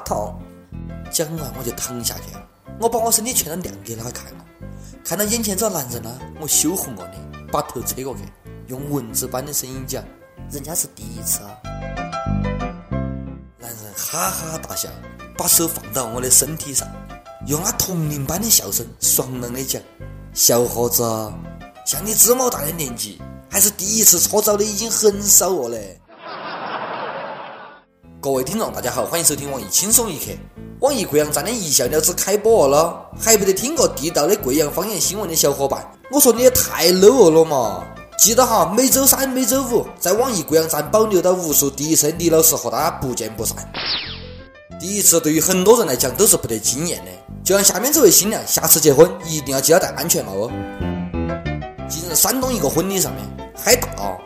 痛。讲完我就躺下去了，我把我身体全都亮给他看了。看到眼前这个男人呢，我羞红了脸，把头侧过去，用蚊子般的声音讲：“人家是第一次啊。”男人哈哈大笑，把手放到我的身体上，用他铜铃般的笑声爽朗的讲：“小伙子，像你这么大的年纪，还是第一次搓澡的已经很少了嘞。”各位听众，大家好，欢迎收听网易轻松一刻。网易贵阳站的一笑了之开播了，还不得听过地道的贵阳方言新闻的小伙伴，我说你也太 low 了嘛！记得哈，每周三、每周五在网易贵阳站保留到无数第一次李老师和大家不见不散。第一次对于很多人来讲都是不得经验的，就像下面这位新娘，下次结婚一定要记得戴安全帽哦。近日，山东一个婚礼上面，嗨大，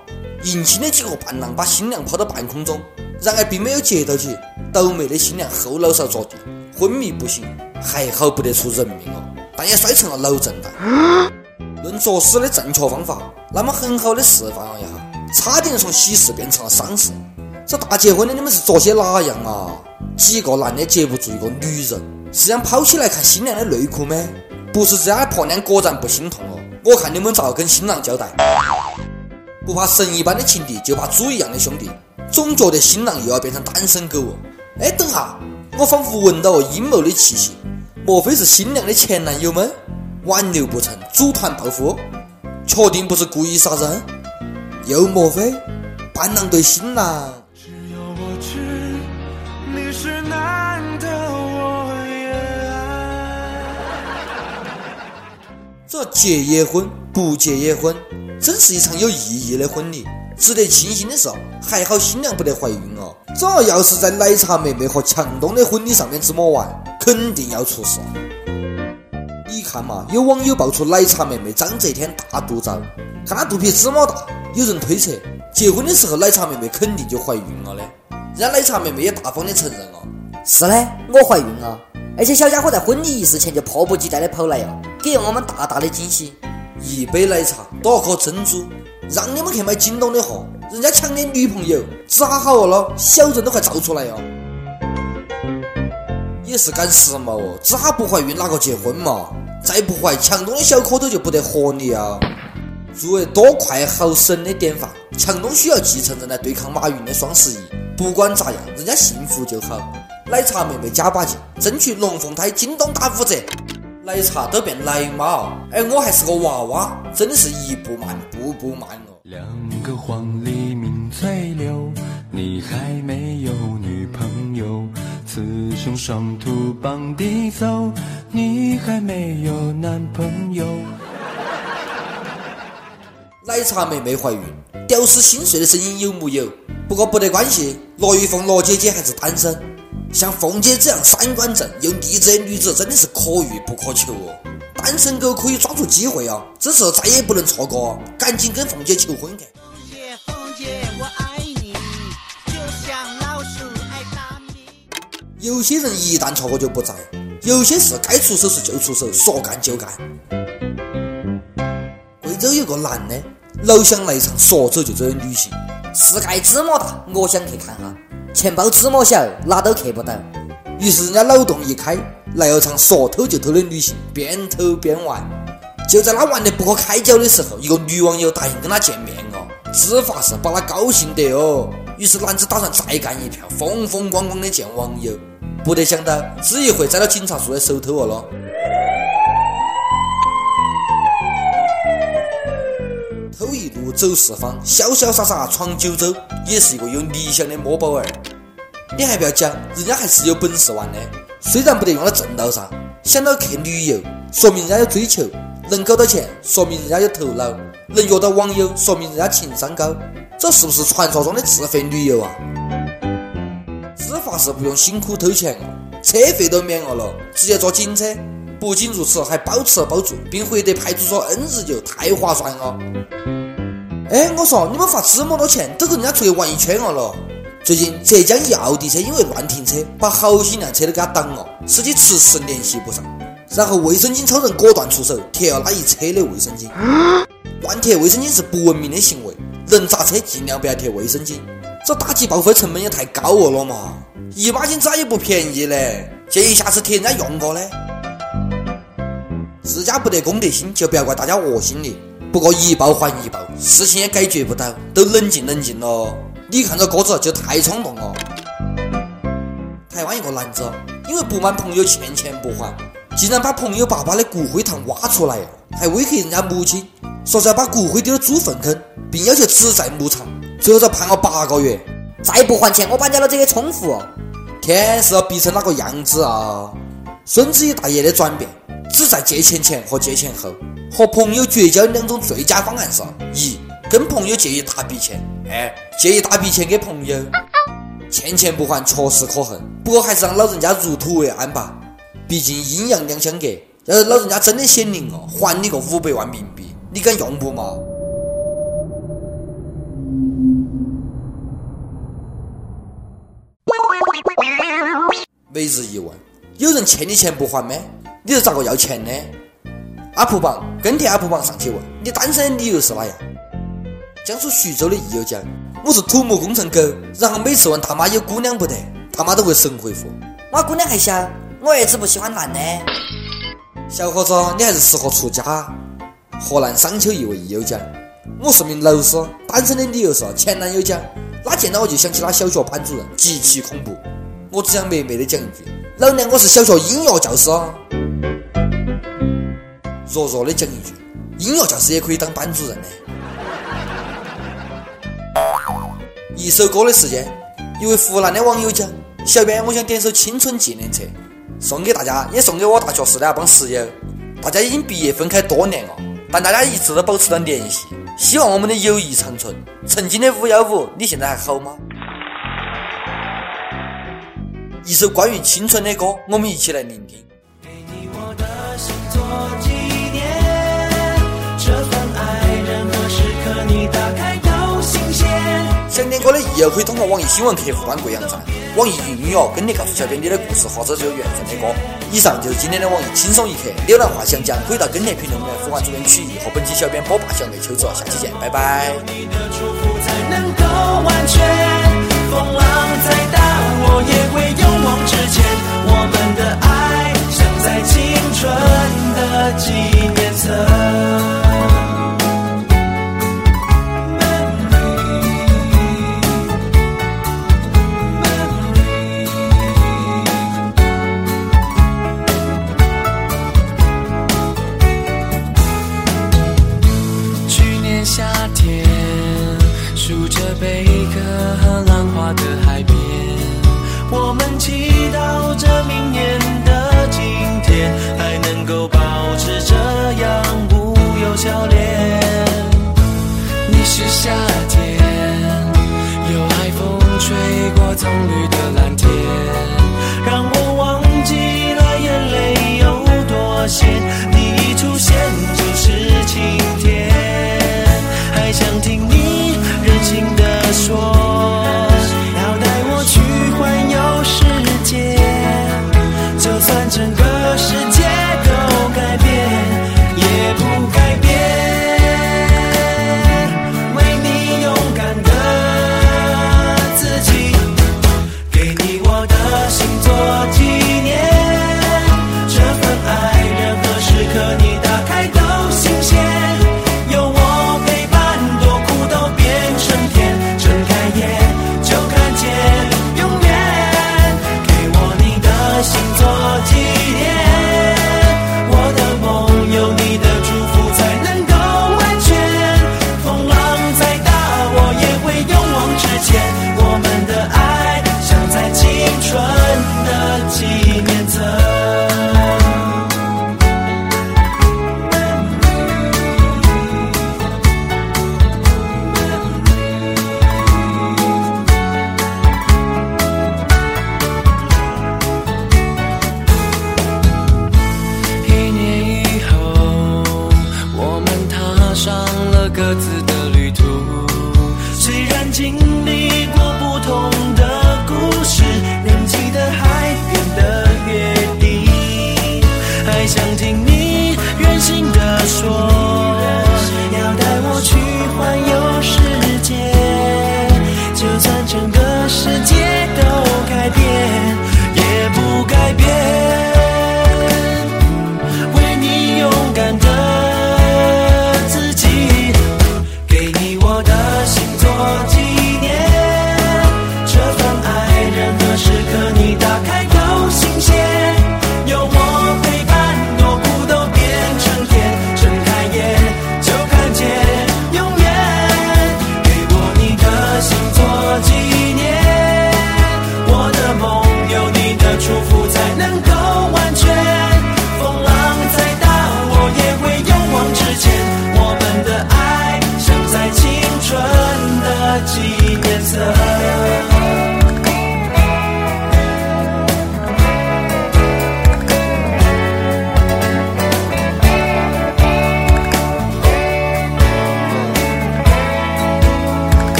迎亲的几个伴郎把新娘抛到半空中。然而并没有接到起，倒霉的新娘后脑勺着地，昏迷不醒，还好不得出人命哦，但也摔成了脑震荡。论作死的正确方法，那么很好的示范了一下，差点从喜事变成了丧事。这大结婚的你们是做些哪样啊？几个男的接不住一个女人，是想跑起来看新娘的内裤吗？不是这样婆娘果然不心痛哦。我看你们咋跟新郎交代？不怕神一般的情敌，就怕猪一样的兄弟。总觉得新郎又要变成单身狗哦！哎，等下，我仿佛闻到了阴谋的气息，莫非是新娘的前男友们挽留不成，组团报复？确定不是故意杀人？又莫非伴郎对新郎？结也婚，不结也婚，真是一场有意义的婚礼。值得庆幸的是，还好新娘不得怀孕哦。这要是在奶茶妹妹和强东的婚礼上面这么玩，肯定要出事。你看嘛，有网友爆出奶茶妹妹张泽天大肚照，看她肚皮这么大，有人推测结婚的时候奶茶妹妹肯定就怀孕了的。人家奶茶妹妹也大方的承认了，是的，我怀孕了，而且小家伙在婚礼仪式前就迫不及待的跑来了，给我们大大的惊喜。一杯奶茶，多少颗珍珠。让你们去买京东的货，人家抢的女朋友咋好了？小人都快造出来哟！也是赶时髦哦，咋不怀孕哪个结婚嘛？再不怀，强东的小蝌蚪就不得活你啊！作为多快好省的典范，强东需要继承人来对抗马云的双十一。不管咋样，人家幸福就好。奶茶妹妹加把劲，争取龙凤胎，京东打五折。奶茶都变奶妈，而我还是个娃娃，真的是一步慢，步步慢哦。两个黄鹂鸣翠柳，你还没有女朋友；雌雄双兔傍地走，你还没有男朋友。奶茶妹妹怀孕，屌丝心碎的声音有木有？不过不得关系，罗玉凤罗姐姐还是单身。像凤姐这样三观正又励志的女子，真的是可遇不可求哦。单身狗可以抓住机会啊，这次再也不能错过，赶紧跟凤姐求婚去。凤姐，凤姐，我爱你，就像老鼠爱大米。有些人一旦错过就不在，有些事该出手时就出手，说干就干。贵州有个男的，老想来一场说走就走的旅行，世界这么大，我想去看哈。钱包这么小，哪都去不到。于是人家脑洞一开，来了场说偷就偷的旅行，边偷边玩。就在他玩得不可开交的时候，一个女网友答应跟他见面哦，只发是把他高兴得哦。于是男子打算再干一票，风风光光的见网友。不得想到，只一回栽到警察叔的手头了。偷一路走四方，潇潇洒洒闯九州，也是一个有理想的摸宝儿。你还不要讲，人家还是有本事玩的。虽然不得用到正道上，想到去旅游，说明人家有追求；能搞到钱，说明人家有头脑；能约到网友，说明人家情商高。这是不是传说中的自费旅游啊？自发是不用辛苦偷钱，车费都免了了，直接坐警车。不仅如此，还包吃包住，并回得派出所 N 日游，太划算了。哎，我说你们花这么多钱，都跟人家出去玩一圈了了。最近浙江一奥迪车因为乱停车，把好几辆车都给他挡了，司机迟迟联系不上。然后卫生巾超人果断出手，贴了他一车的卫生巾。乱贴卫生巾是不文明的行为，能砸车尽量不要贴卫生巾。这打击报废成本也太高了了嘛，一把斤咋也不便宜嘞。建议下次贴人家用过嘞。自家不得公德心，就不要怪大家恶心你。不过一报还一报，事情也解决不到，都冷静冷静咯。你看这鸽子就太冲动了。台湾一个男子因为不满朋友欠钱不还，竟然把朋友爸爸的骨灰坛挖出来，还威胁人家母亲，说是要把骨灰丢到猪粪坑，并要求只在牧场。最后遭判了八个月，再不还钱，我把你老子给冲服！天是要逼成哪个样子啊？孙子与大爷的转变。只在借钱前和借钱后，和朋友绝交两种最佳方案是：一跟朋友借一大笔钱，借一大笔钱给朋友。欠钱不还确实可恨，不过还是让老人家入土为安吧。毕竟阴阳两相隔，要是老人家真的显灵了，还你个五百万冥币，你敢用不嘛？每日一问：有人欠你钱不还吗？你是咋个要钱的？阿普榜跟帖阿普榜上去问你单身的理由是哪样？江苏徐州的益友讲我是土木工程狗，然后每次问他妈有姑娘不得，他妈都会神回复我姑娘还小，我儿子不喜欢男的。小伙子你还是适合出家。河南商丘一位益友讲我是名老师，单身的理由是前男友讲他见到我就想起他小学班主任极其恐怖。我只想默默的讲一句，老娘我是小学音乐教师。弱弱的讲一句，音乐教师也可以当班主任的。一首歌的时间，一位湖南的网友讲：“小编，我想点首《青春纪念册》，送给大家，也送给我大学时的那帮室友。大家已经毕业分开多年了，但大家一直都保持着联系，希望我们的友谊长存。曾经的五幺五，你现在还好吗？”一首关于青春的歌，我们一起来聆听。想点歌的益友可以通过网易新闻客户端贵阳站、网易云音乐跟帖告诉小编你的故事或者是有缘分的歌。以上就是今天的网易轻松一刻，浏览话想讲可以到跟帖评论里面呼唤主编曲艺和本期小编波霸小妹秋子，下期见，拜拜。祈祷着明年的今天还能够保持这样无忧笑脸。你是夏天有海风吹过棕榈